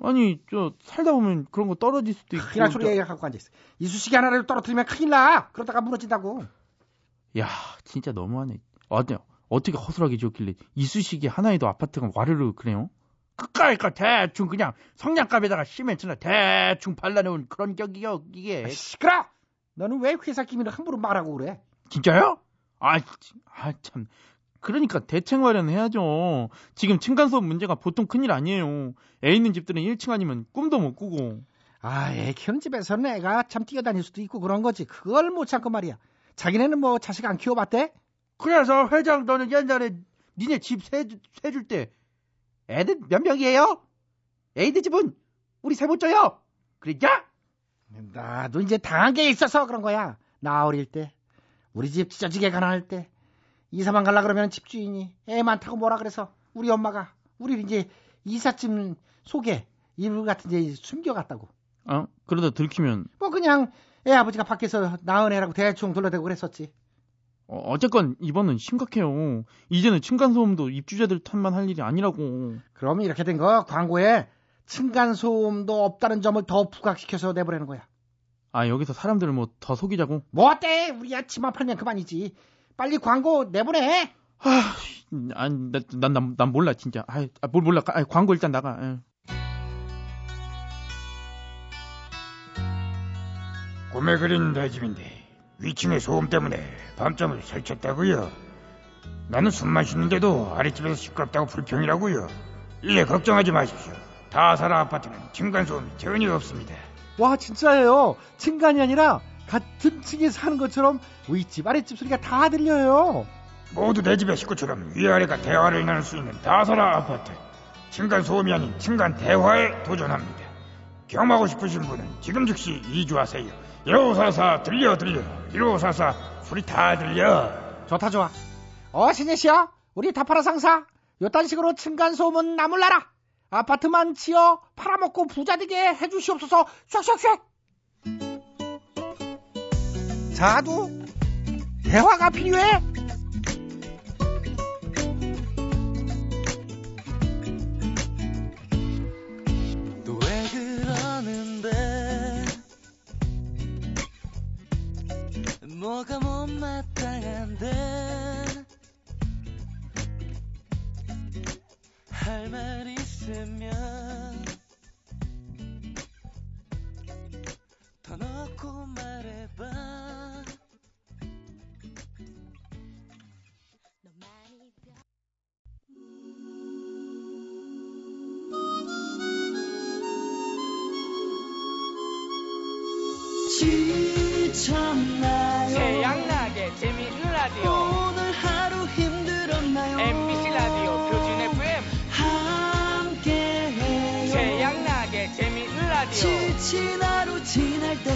아니 저 살다 보면 그런 거 떨어질 수도 있고. 큰일 소리 갖고 앉아 있어. 이쑤시개 하나를 떨어뜨리면 큰일 나. 그러다가 무너진다고. 야 진짜 너무하네. 어때 어떻게 허술하게 지었길래 이쑤시개 하나에도 아파트가 와르르 그래요? 그까이까 대충 그냥 성냥갑에다가 시멘트나 대충 발라놓은 그런 격이요 이게. 시끄러. 너는 왜 회사 기밀을 함부로 말하고 그래? 진짜요? 아, 아 참. 그러니까 대책 마련해야죠. 지금 층간소음 문제가 보통 큰일 아니에요. 애 있는 집들은 1층 아니면 꿈도 못 꾸고. 아, 애 키우는 집에서는 애가 참 뛰어다닐 수도 있고 그런 거지. 그걸 못 참고 말이야. 자기네는 뭐 자식 안 키워봤대? 그래서 회장 너는 옛날에 니네 집 세줄 때 애들 몇 명이에요? 애들 집은 우리 세못 줘요. 그랬냐? 나도 이제 당한 게 있어서 그런 거야. 나 어릴 때 우리 집 찢어지게 가난할 때 이사만 갈라 그러면 집주인이 애 많다고 뭐라 그래서 우리 엄마가 우리 이제 이삿짐 속에 이불 같은 데 숨겨갔다고. 어? 그러다 들키면 뭐 그냥 애 아버지가 밖에서 낳은 애라고 대충 둘러대고 그랬었지. 어, 어쨌건 이번은 심각해요. 이제는 층간소음도 입주자들 탓만 할 일이 아니라고. 그럼 이렇게 된 거 광고에 층간소음도 없다는 점을 더 부각시켜서 내보내는 거야. 아 여기서 사람들을 뭐 더 속이자고? 뭐 어때? 우리 아침만 팔면 그만이지. 빨리 광고 내보내. 아, 난, 난, 난, 난 몰라 진짜. 아, 뭘 몰라. 아, 광고 일단 나가. 예. 꿈에 그린 내 집인데 위층의 소음 때문에 밤잠을 설쳤다고요. 나는 숨만 쉬는데도 아랫집에서 시끄럽다고 불평이라고요. 이에 걱정하지 마십시오. 다사라 아파트는 층간 소음이 전혀 없습니다. 와 진짜예요. 층간이 아니라 같은 층에 사는 것처럼 윗집 아랫집 소리가 다 들려요. 모두 내 집의 식구처럼 위아래가 대화를 나눌 수 있는 다사라 아파트. 층간 소음이 아닌 층간 대화에 도전합니다. 경험하고 싶으신 분은 지금 즉시 이주하세요. 1544 들려 들려. 1544 소리 다 들려. 좋다 좋아. 어 신혜씨야 우리 다파라 상사 요딴 식으로 층간소음은 나몰라라. 아파트만 지어 팔아먹고 부자되게 해주시옵소서. 슉슉슉 자두 대화가 필요해 뭐가 못마땅한데 할 말 있으면 더 넣고 말해봐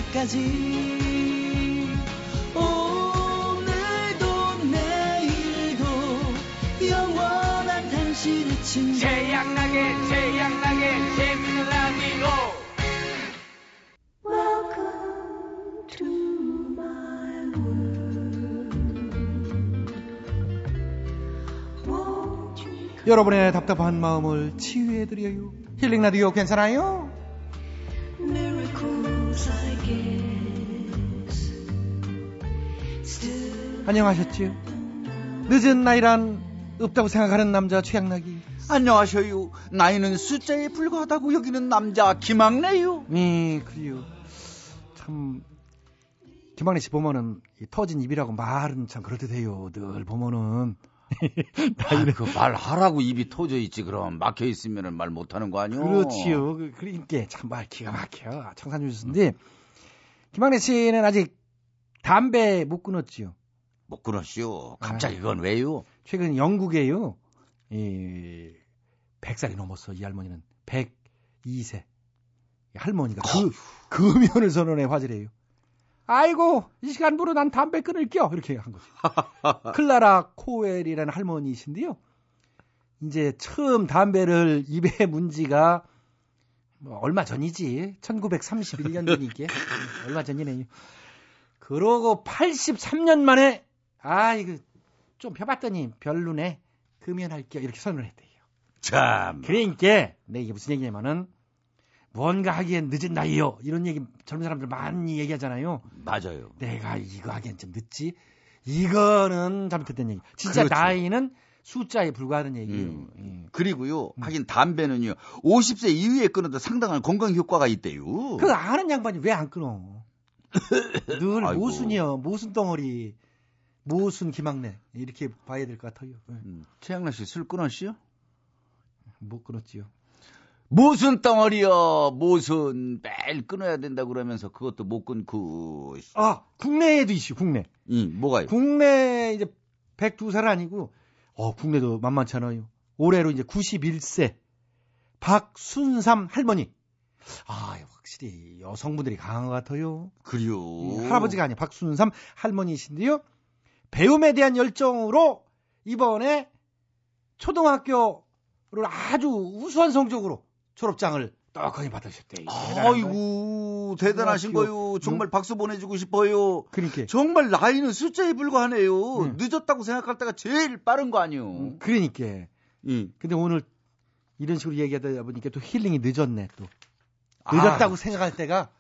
때까지 오늘도 내일도 영원한 당신의 친구 태양나게 태양나게 재밌는 라디오 여러분의 답답한 마음을 치유해드려요. 힐링 라디오 괜찮아요? 안녕하셨지요? 늦은 나이란 없다고 생각하는 남자 최양락이. 안녕하셔요. 나이는 숫자에 불과하다고 여기는 남자 김학래요. 네, 그래요. 참 김학래 씨 보면은 이 터진 입이라고 말은 참 그렇듯 해요. 늘 보면은 아이, 그 말 하라고 입이 터져 있지 그럼 막혀 있으면은 말 못하는 거 아니오? 그렇지요. 그- 그러니까 참말 기가 막혀. 청산 주스인데 김학래 씨는 아직 담배 못 끊었지요. 못 끊었시오. 갑자기 그건 왜요? 최근 영국에요. 이 100살이 넘었어. 이 할머니는 102세. 할머니가 그 금연을 선언해 화제래요. 아이고 이 시간부로 난 담배 끊을게요. 이렇게 한 거죠. 클라라 코웰이라는 할머니이신데요. 이제 처음 담배를 입에 문 지가 뭐 얼마 전이지. 1931년 전이게. 얼마 전이네요. 그러고 83년 만에 아 이거 좀 펴봤더니 별로네. 금연할게요. 이렇게 선언을 했대요. 참. 그러니까 내 이게 무슨 얘기냐면은 뭔가 하기엔 늦은 나이요. 이런 얘기 젊은 사람들 많이 얘기하잖아요. 맞아요. 내가 이거 하기엔 좀 늦지. 이거는 잘못했던 얘기. 진짜 그렇죠. 나이는 숫자에 불과하는 얘기예요. 음. 예. 그리고요. 하긴 담배는요. 50세 이후에 끊어도 상당한 건강 효과가 있대요. 그 아는 양반이 왜 안 끊어? 늘. 모순이요. 모순 덩어리. 모순 김학래. 이렇게 봐야 될 것 같아요. 예. 음, 최양락 씨 술 끊었시요? 못 끊었지요. 무슨 덩어리요? 무슨 매일 끊어야 된다 그러면서 그것도 못 끊고. 아, 국내에도 있어요. 국내. 이 뭐가요? 국내 이제 102살 아니고 어, 국내도 만만치 않아요. 올해로 이제 91세 박순삼 할머니. 아, 확실히 여성분들이 강한 것 같아요. 그래요. 이 할아버지가 아니에요. 박순삼 할머니이신데요. 배움에 대한 열정으로 이번에 초등학교를 아주 우수한 성적으로 졸업장을 떡하니 받으셨대요. 아이고 대단하신 거요. 정말 박수 보내주고 싶어요. 그러니까 정말 나이는 숫자에 불과하네요. 늦었다고 생각할 때가 제일 빠른 거 아니요. 그러니까. 예. 근데 오늘 이런 식으로 얘기하다 보니까 또 힐링이 늦었네 또. 늦었다고 아. 생각할 때가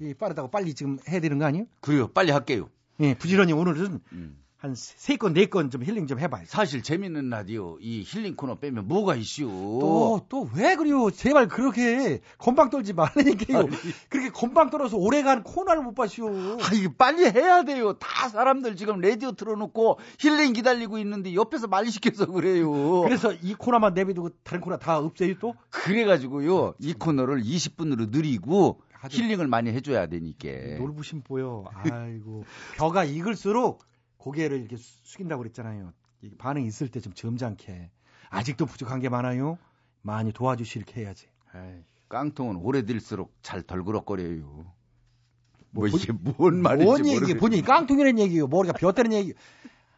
이 빠르다고 빨리 지금 해야 되는 거 아니에요? 그래요. 빨리 할게요. 예, 부지런히 오늘은 음. 한 세 건, 네 건 좀 힐링 좀 해봐요. 사실 재밌는 라디오 이 힐링 코너 빼면 뭐가 있슈? 또, 또 왜 그래요? 제발 그렇게 건방 떨지 말라니까요. 그렇게 건방 떨어서 오래간 코너를 못 봤시오. 아, 이거 빨리 해야 돼요. 다 사람들 지금 라디오 틀어놓고 힐링 기다리고 있는데 옆에서 말 시켜서 그래요. 그래서 이 코너만 내비두고 다른 코너 다 없애요 또? 그래가지고요. 이 코너를 20분으로 늘리고 힐링을 많이 해줘야 되니까. 놀부심 보여. 아이고. 벼가 익을수록 고개를 이렇게 수- 숙인다고 그랬잖아요. 이 반응이 있을 때 좀 점잖게. 아직도 부족한 게 많아요. 많이 도와주시 이렇게 해야지. 아이, 깡통은 오래될수록 잘 덜그럭거려요. 뭐, 뭐, 이게 뭔 말인지 뭔 얘기, 모르겠 본인이 깡통이라는 얘기요. 머리가 벼다는 얘기.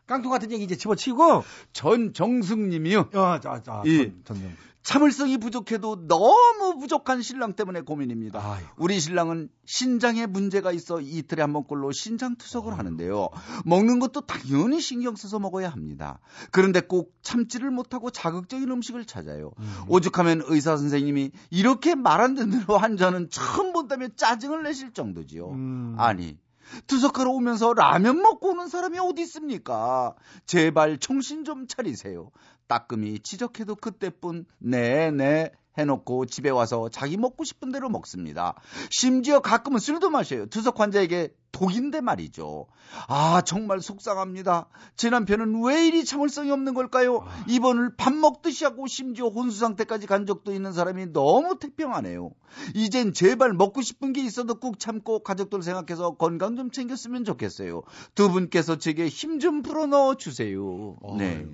깡통 같은 얘기 이제 집어치고. 전 정숙님이요. 어, 자, 자, 예. 전, 전 정. 참을성이 부족해도 너무 부족한 신랑 때문에 고민입니다. 우리 신랑은 신장에 문제가 있어 이틀에 한 번꼴로 신장 투석을 하는데요. 먹는 것도 당연히 신경 써서 먹어야 합니다. 그런데 꼭 참지를 못하고 자극적인 음식을 찾아요. 오죽하면 의사 선생님이 이렇게 말 안 듣는 환자는 처음 본다며 짜증을 내실 정도지요. 아니 투석하러 오면서 라면 먹고 오는 사람이 어디 있습니까? 제발 정신 좀 차리세요. 따끔히 지적해도 그때뿐 네네 해놓고 집에 와서 자기 먹고 싶은 대로 먹습니다. 심지어 가끔은 술도 마셔요. 투석 환자에게 독인데 말이죠. 아 정말 속상합니다. 제 남편은 왜 이리 참을성이 없는 걸까요? 입원을 밥 먹듯이 하고 심지어 혼수 상태까지 간 적도 있는 사람이 너무 태평하네요. 이젠 제발 먹고 싶은 게 있어도 꾹 참고 가족들 생각해서 건강 좀 챙겼으면 좋겠어요. 두 분께서 제게 힘좀 불어 넣어 주세요. 네.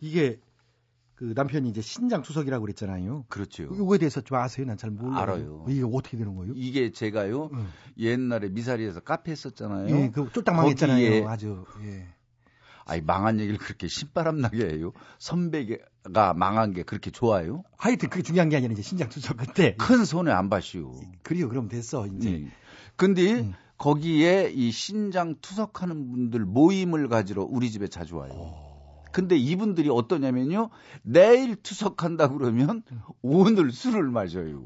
이게 그 남편이 이제 신장 투석이라고 그랬잖아요. 그렇죠. 이거에 대해서 좀 아세요? 난 잘 몰라요. 알아요. 이게 어떻게 되는 거예요? 이게 제가요 옛날에 미사리에서 카페 했었잖아요. 예, 그 쫄딱 망했잖아요. 아주. 예. 아니 망한 얘기를 그렇게 신바람 나게 해요. 선배가 망한 게 그렇게 좋아요? 하여튼 그게 중요한 게 아니라 이제 신장 투석 그때 큰 손해 안 봐시오. 그래요. 그럼 됐어. 이제. 예. 근데 거기에 이 신장 투석하는 분들 모임을 가지러 우리 집에 자주 와요. 근데 이분들이 어떠냐면요. 내일 투석한다 그러면 오늘 술을 마셔요.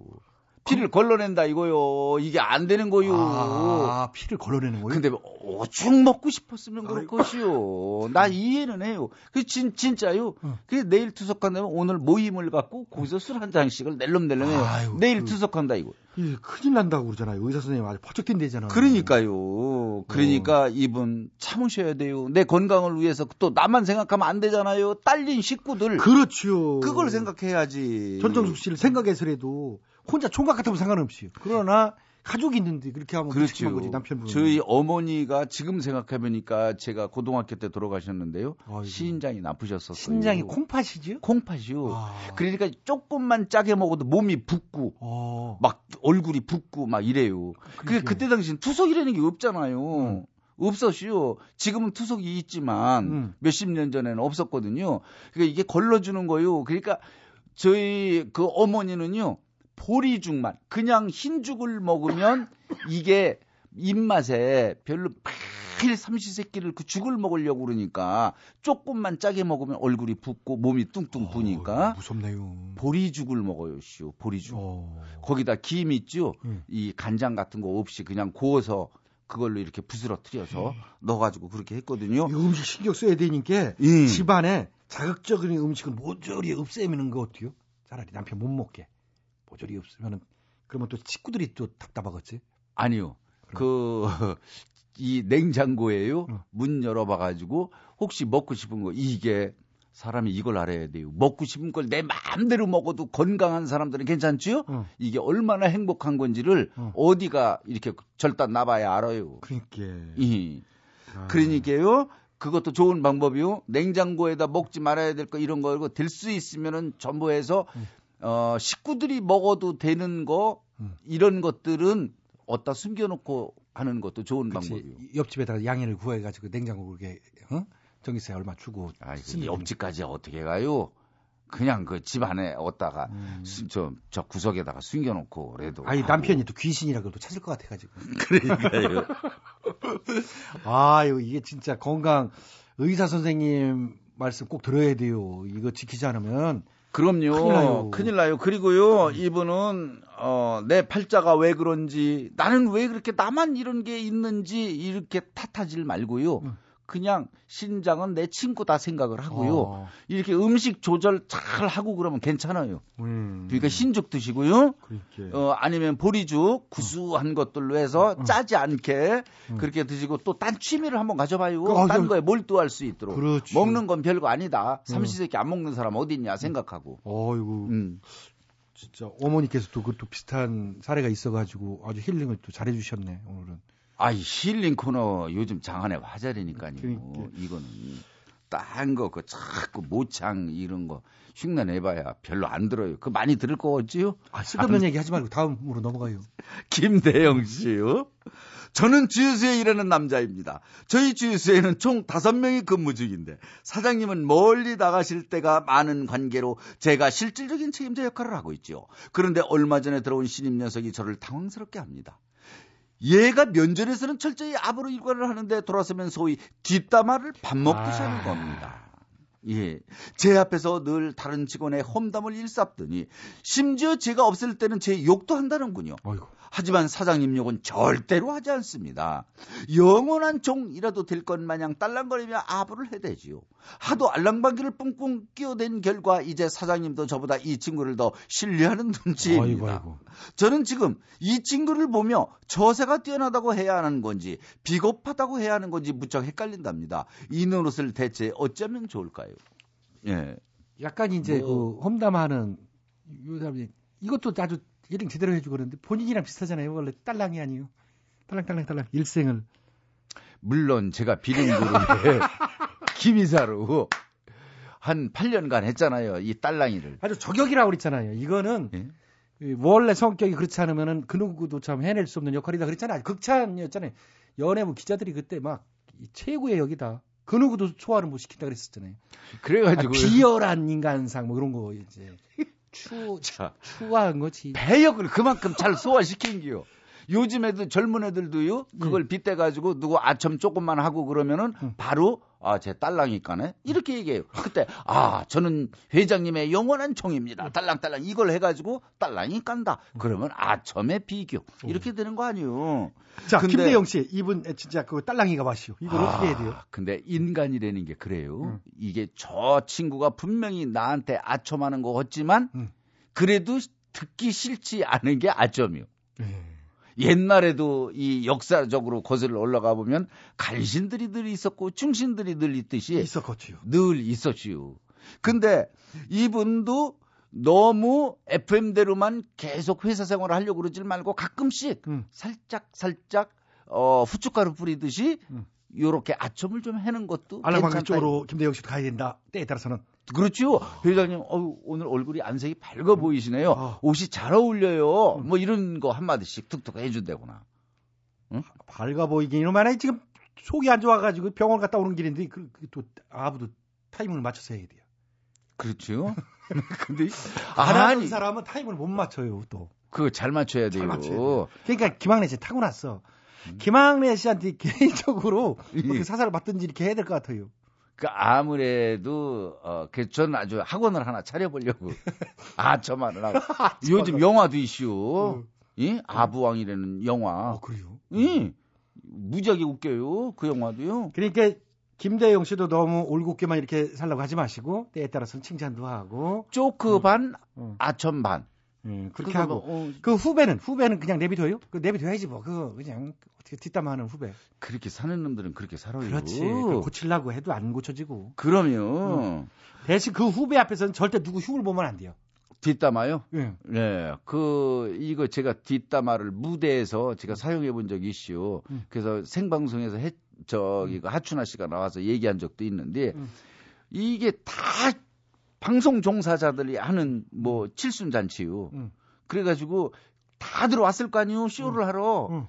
피를 걸러낸다 이거요. 이게 안 되는 거요. 아, 피를 걸러내는 거요? 근데 오죽 먹고 싶었으면 그럴 것이요. 나 이해는 해요. 그 진, 진짜요. 그 내일 투석한다면 오늘 모임을 갖고 거기서 술 한 잔씩을 낼름낼름 해요. 내일 투석한다 이거. 이 큰일 난다고 그러잖아요. 의사 선생님 아주 퍼쩍 뛴대잖아요. 그러니까요. 그러니까 이분 참으셔야 돼요. 내 건강을 위해서 또 나만 생각하면 안 되잖아요. 딸린 식구들. 그렇죠. 그걸 생각해야지. 전정숙 씨를 생각해서라도 혼자 총각 같으면 상관없이요. 그러나 가족이 있는데 그렇게 하면 그렇죠. 거지 남편분. 저희 어머니가 지금 생각해 보니까 제가 고등학교 때 돌아가셨는데요. 신장이 나쁘셨었어요. 신장이 콩팥이죠? 콩팥이요. 그러니까 조금만 짜게 먹어도 몸이 붓고 어. 막 얼굴이 붓고 막 이래요. 그 그때 당시엔 투석이라는 게 없잖아요. 없었시요. 지금은 투석이 있지만 몇십 년 전에는 없었거든요. 그러니까 이게 걸러주는 거요. 그러니까 저희 그 어머니는요. 보리죽만 그냥 흰죽을 먹으면 이게 입맛에 별로 매일 삼시세끼를 그 죽을 먹으려고 그러니까 조금만 짜게 먹으면 얼굴이 붓고 몸이 뚱뚱 부니까 무섭네요. 보리죽을 먹어요, 씨요. 보리죽. 거기다 김 있죠? 이 간장 같은 거 없이 그냥 구워서 그걸로 이렇게 부스러뜨려서 넣어가지고 그렇게 했거든요. 이 음식 신경 써야 되니까 예. 집안에 자극적인 음식은 모조리 없애미는 거 어때요? 차라리 남편 못 먹게. 모조리 없으면은 그러면 또 식구들이 또 답답하겠지. 아니요. 그, 이 냉장고에요. 문 열어봐가지고, 혹시 먹고 싶은 거, 이게, 사람이 이걸 알아야 돼요. 먹고 싶은 걸 내 마음대로 먹어도 건강한 사람들은 괜찮지요? 이게 얼마나 행복한 건지를 어. 디가 이렇게 절단 나봐야 알아요. 그러니까. 이. 그러니까요. 그것도 좋은 방법이요. 냉장고에다 먹지 말아야 될 거 이런 거될수 있으면은 전부 해서 어 식구들이 먹어도 되는 거 이런 것들은 어디다 숨겨놓고 하는 것도 좋은 그치. 방법이요. 옆집에다가 양해를 구해가지고 냉장고 그렇게 어? 전기세 얼마 주고. 아이고, 옆집까지 어떻게 가요? 그냥 그 집 안에 어디다가 수- 저, 저 구석에다가 숨겨놓고 그래도. 아니 남편이 또 귀신이라 그래도 찾을 것 같아가지고. 그러니까요. 아유 이게 진짜 건강 의사 선생님 말씀 꼭 들어야 돼요. 이거 지키지 않으면 그럼요. 큰일 나요. 큰일 나요. 그리고요, 이분은, 어, 내 팔자가 왜 그런지, 나는 왜 그렇게 나만 이런 게 있는지, 이렇게 탓하질 말고요. 그냥 신장은 내 친구다 생각을 하고요. 어. 이렇게 음식 조절 잘 하고 그러면 괜찮아요. 음. 그러니까 흰죽 드시고요. 그렇게. 어, 아니면 보리죽, 구수한 것들로 해서 짜지 않게 그렇게 드시고 또 딴 취미를 한번 가져봐요. 그, 아, 딴 저- 거에 몰두할 수 있도록. 그렇죠. 먹는 건 별거 아니다. 삼시세끼 안 먹는 사람 어디 있냐 생각하고. 어이구. 음. 진짜 어머니께서도 그것도 비슷한 사례가 있어가지고 아주 힐링을 또 잘해주셨네 오늘은. 아이 힐링 코너 요즘 장안의 화제라니까요. 그러니까. 이거는 딴 거 그 자꾸 모창 이런 거 흉내 내봐야 별로 안 들어요. 그 많이 들을 거 같지요? 아, 쓸데없는 얘기 하지 말고 다음으로 넘어가요. 김대영 씨요. 저는 주유소에 일하는 남자입니다. 저희 주유소에는 총 다섯 명이 근무 중인데 사장님은 멀리 나가실 때가 많은 관계로 제가 실질적인 책임자 역할을 하고 있죠. 그런데 얼마 전에 들어온 신입 녀석이 저를 당황스럽게 합니다. 얘가 면전에서는 철저히 압으로 일관을 하는데 돌아서면 소위 뒷담화를 밥 먹듯이 하는 겁니다. 예. 제 앞에서 늘 다른 직원의 험담을 일삼더니 심지어 제가 없을 때는 제 욕도 한다는군요. 하지만 사장님 욕은 절대로 하지 않습니다. 영원한 종이라도 될 것 마냥 딸랑거리며 아부를 해대지요. 하도 알랑방귀를 뿡뿡 끼어댄 결과 이제 사장님도 저보다 이 친구를 더 신뢰하는 눈치입니다. 아이고, 아이고. 저는 지금 이 친구를 보며 저세가 뛰어나다고 해야 하는 건지 비겁하다고 해야 하는 건지 무척 헷갈린답니다. 이 노릇을 대체 어쩌면 좋을까요? 예. 약간 이제 뭐. 그 험담하는 요 사람이 이것도 아주 힐링 제대로 해주고 그러는데 본인이랑 비슷하잖아요. 원래 딸랑이 아니에요. 딸랑딸랑딸랑 일생을. 물론 제가 비lin그룹의 김이사로 한 8년간 했잖아요. 이 딸랑이를. 아주 저격이라고 그랬잖아요. 이거는 예? 이 원래 성격이 그렇지 않으면은 그 누구도 참 해낼 수 없는 역할이다 그랬잖아요. 극찬이었잖아요. 연예부 기자들이 그때 막이 최고의 역이다. 그 누구도 소화를 못 시킨다 그랬었잖아요. 그래가지고 아, 비열한 인간상 뭐 그런 거 이제 추 자, 추한 거지. 배역을 그만큼 잘 소화시킨 기요. 요즘 애들 젊은 애들도요. 그걸 빗대 가지고 누구 아첨 조금만 하고 그러면은 바로 아 제 딸랑이 까네 이렇게 얘기해요. 그때 아 저는 회장님의 영원한 총입니다. 딸랑딸랑 이걸 해가지고 딸랑이 깐다. 그러면 아첨의 비교 이렇게 되는 거 아니에요. 자 근데- 김대영 씨 이분 진짜 그 딸랑이가 마시오. 이걸 어떻게 해야 돼요? 아, 근데 인간이라는 게 그래요. 이게 저 친구가 분명히 나한테 아첨하는 거 같지만 그래도 듣기 싫지 않은 게 아첨이요. 옛날에도 이 역사적으로 거슬러 올라가 보면 간신들이 늘 있었고 충신들이 늘 있듯이 있었겠지요. 늘 있었지요. 근데 이분도 너무 FM대로만 계속 회사 생활을 하려고 그러지 말고 가끔씩 살짝 살짝 어 후춧가루 뿌리듯이 요렇게 아첨을 좀 해는 것도 괜찮다. 쪽으로 김대영 씨도 가야 된다. 때에 따라서는 그렇죠. 회장님, 어유 오늘 얼굴이 안색이 밝아 보이시네요. 옷이 잘 어울려요. 뭐 이런 거 한마디씩 툭툭 해준다거나. 밝아 보이긴 이놈만에 지금 속이 안 좋아가지고 병원 갔다 오는 길인데 그, 그 또 아부도 타이밍을 맞춰서 해야 돼요. 그렇죠. 근데 안 하는 사람은 타이밍을 못 맞춰요 또. 그거 잘 맞춰야 돼요. 맞춰야 돼요. 그러니까 김학래 씨 타고났어. 김학래 씨한테 개인적으로 그렇게 사사를 받든지 이렇게 해야 될 것 같아요. 그 아무래도 어, 그 저는 아주 학원을 하나 차려보려고 아저만을 하고 요즘 영화도 이슈. 이 아부왕이라는 영화. 그래요? 이 무지하게 웃겨요. 그 영화도요. 그러니까 김대영 씨도 너무 올곧게만 이렇게 살라고 하지 마시고 때에 따라서는 칭찬도 하고 조크 반, 아첨 반. 그렇게 그거 하고 뭐, 어, 그 후배는 후배는 그냥 내비둬요? 그 내비둬야지 뭐 그거 그냥 어떻게 뒷담화하는 후배. 그렇게 사는 놈들은 그렇게 살아요. 그렇지. 그걸 고치려고 해도 안 고쳐지고. 그럼요. 대신 그 후배 앞에서는 절대 누구 흉을 보면 안 돼요. 뒷담화요? 예. 네. 그, 이거 제가 뒷담화를 무대에서 제가 사용해 본 적이 있어요. 음. 그래서 생방송에서 해, 저기, 그 하춘아 씨가 나와서 얘기한 적도 있는데, 이게 다 방송 종사자들이 하는 뭐 칠순 잔치요. 음. 그래가지고 다 들어왔을 거 아니에요. 쇼를 하러.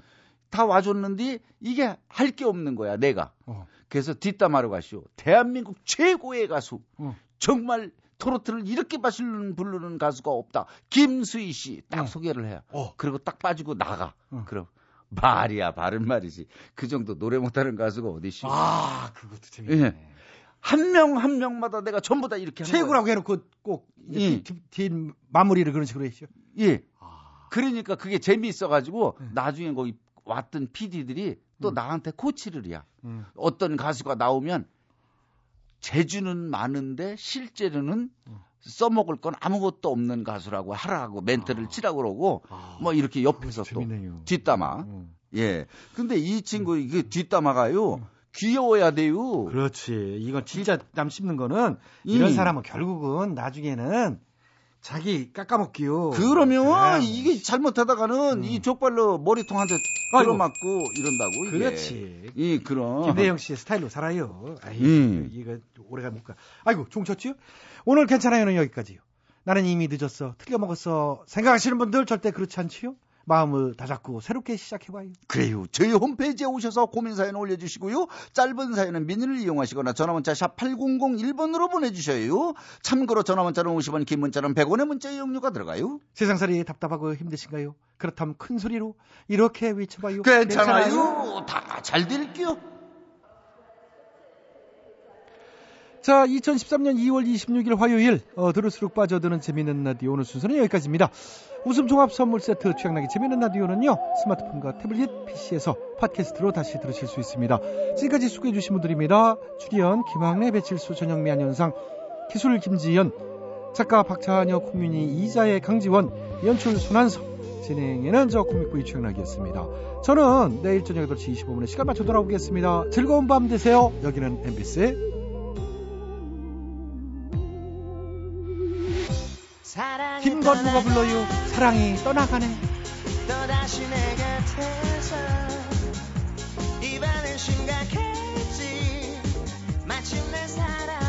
다 와줬는데 이게 할 게 없는 거야, 내가. 어. 그래서 뒷담화로 가시오. 대한민국 최고의 가수. 어. 정말 트로트를 이렇게 마시는 부르는 가수가 없다. 김수희 씨딱 소개를 해요. 그리고 딱 빠지고 나가. 그럼 말이야 바른 말이지. 그 정도 노래 못하는 가수가 어디 있어? 아, 그것도 재밌네. 예. 한명한 명마다 내가 전부 다 이렇게 한 최고라고 해놓고 꼭 예. 뒷, 뒷 마무리를 그런 식으로 했죠. 예. 그러니까 그게 재미있어가지고 나중에 거기 왔던 PD들이 또 나한테 코치를 해야. 음. 어떤 가수가 나오면 재주는 많은데 실제로는 써먹을 건 아무것도 없는 가수라고 하라고 멘트를 치라고 그러고 뭐 이렇게 옆에서 또 뒷담화. 예. 근데 이 친구 이게 뒷담화가요. 귀여워야 돼요. 그렇지. 이건 진짜 남 씹는 거는 이런 음. 사람은 결국은 나중에는 자기 깎아먹기요. 그러면 네. 이게 잘못하다가는 이 족발로 머리통 한 대. 들어맞고 이런다고 이게. 그렇지. 이 그런. 김대영 씨의 스타일로 살아요. 아이, 음. 이거 오래가 못 가. 아이고, 종쳤지요? 오늘 괜찮아요는 여기까지요. 나는 이미 늦었어. 틀려먹었어. 생각하시는 분들 절대 그렇지 않지요? 마음을 다잡고 새롭게 시작해봐요. 그래요. 저희 홈페이지에 오셔서 고민 사연 올려주시고요. 짧은 사연은 미니를 이용하시거나 전화문자 샵 8001번으로 보내주셔요. 참고로 전화문자는 50원, 긴 문자는 100원의 문자 이용료가 들어가요. 세상살이 답답하고 힘드신가요? 그렇다면 큰 소리로 이렇게 외쳐봐요. 괜찮아요. 다잘 드릴게요. 자, 2013년 2월 26일 화요일 어, 들을수록 빠져드는 재미있는 라디오 오늘 순서는 여기까지입니다. 웃음 종합 선물 세트 취향나게 재미있는 라디오는요. 스마트폰과 태블릿 PC에서 팟캐스트로 다시 들으실 수 있습니다. 지금까지 수고해 주신 분들입니다. 출연 김학래, 배칠수, 전영미, 안현상, 기술 김지연, 작가 박찬여, 콩윤이, 이자의 강지원, 연출 손한석, 진행에는 저 코믹부의 최양락이었습니다. 저는 내일 저녁 8시 25분에 시간 맞춰 돌아오겠습니다. 즐거운 밤 되세요. 여기는 MBC 김건모가 불러요. 사랑이 떠나가네. 또다시 내 곁에서 이번엔 심각했지. 마침내 사랑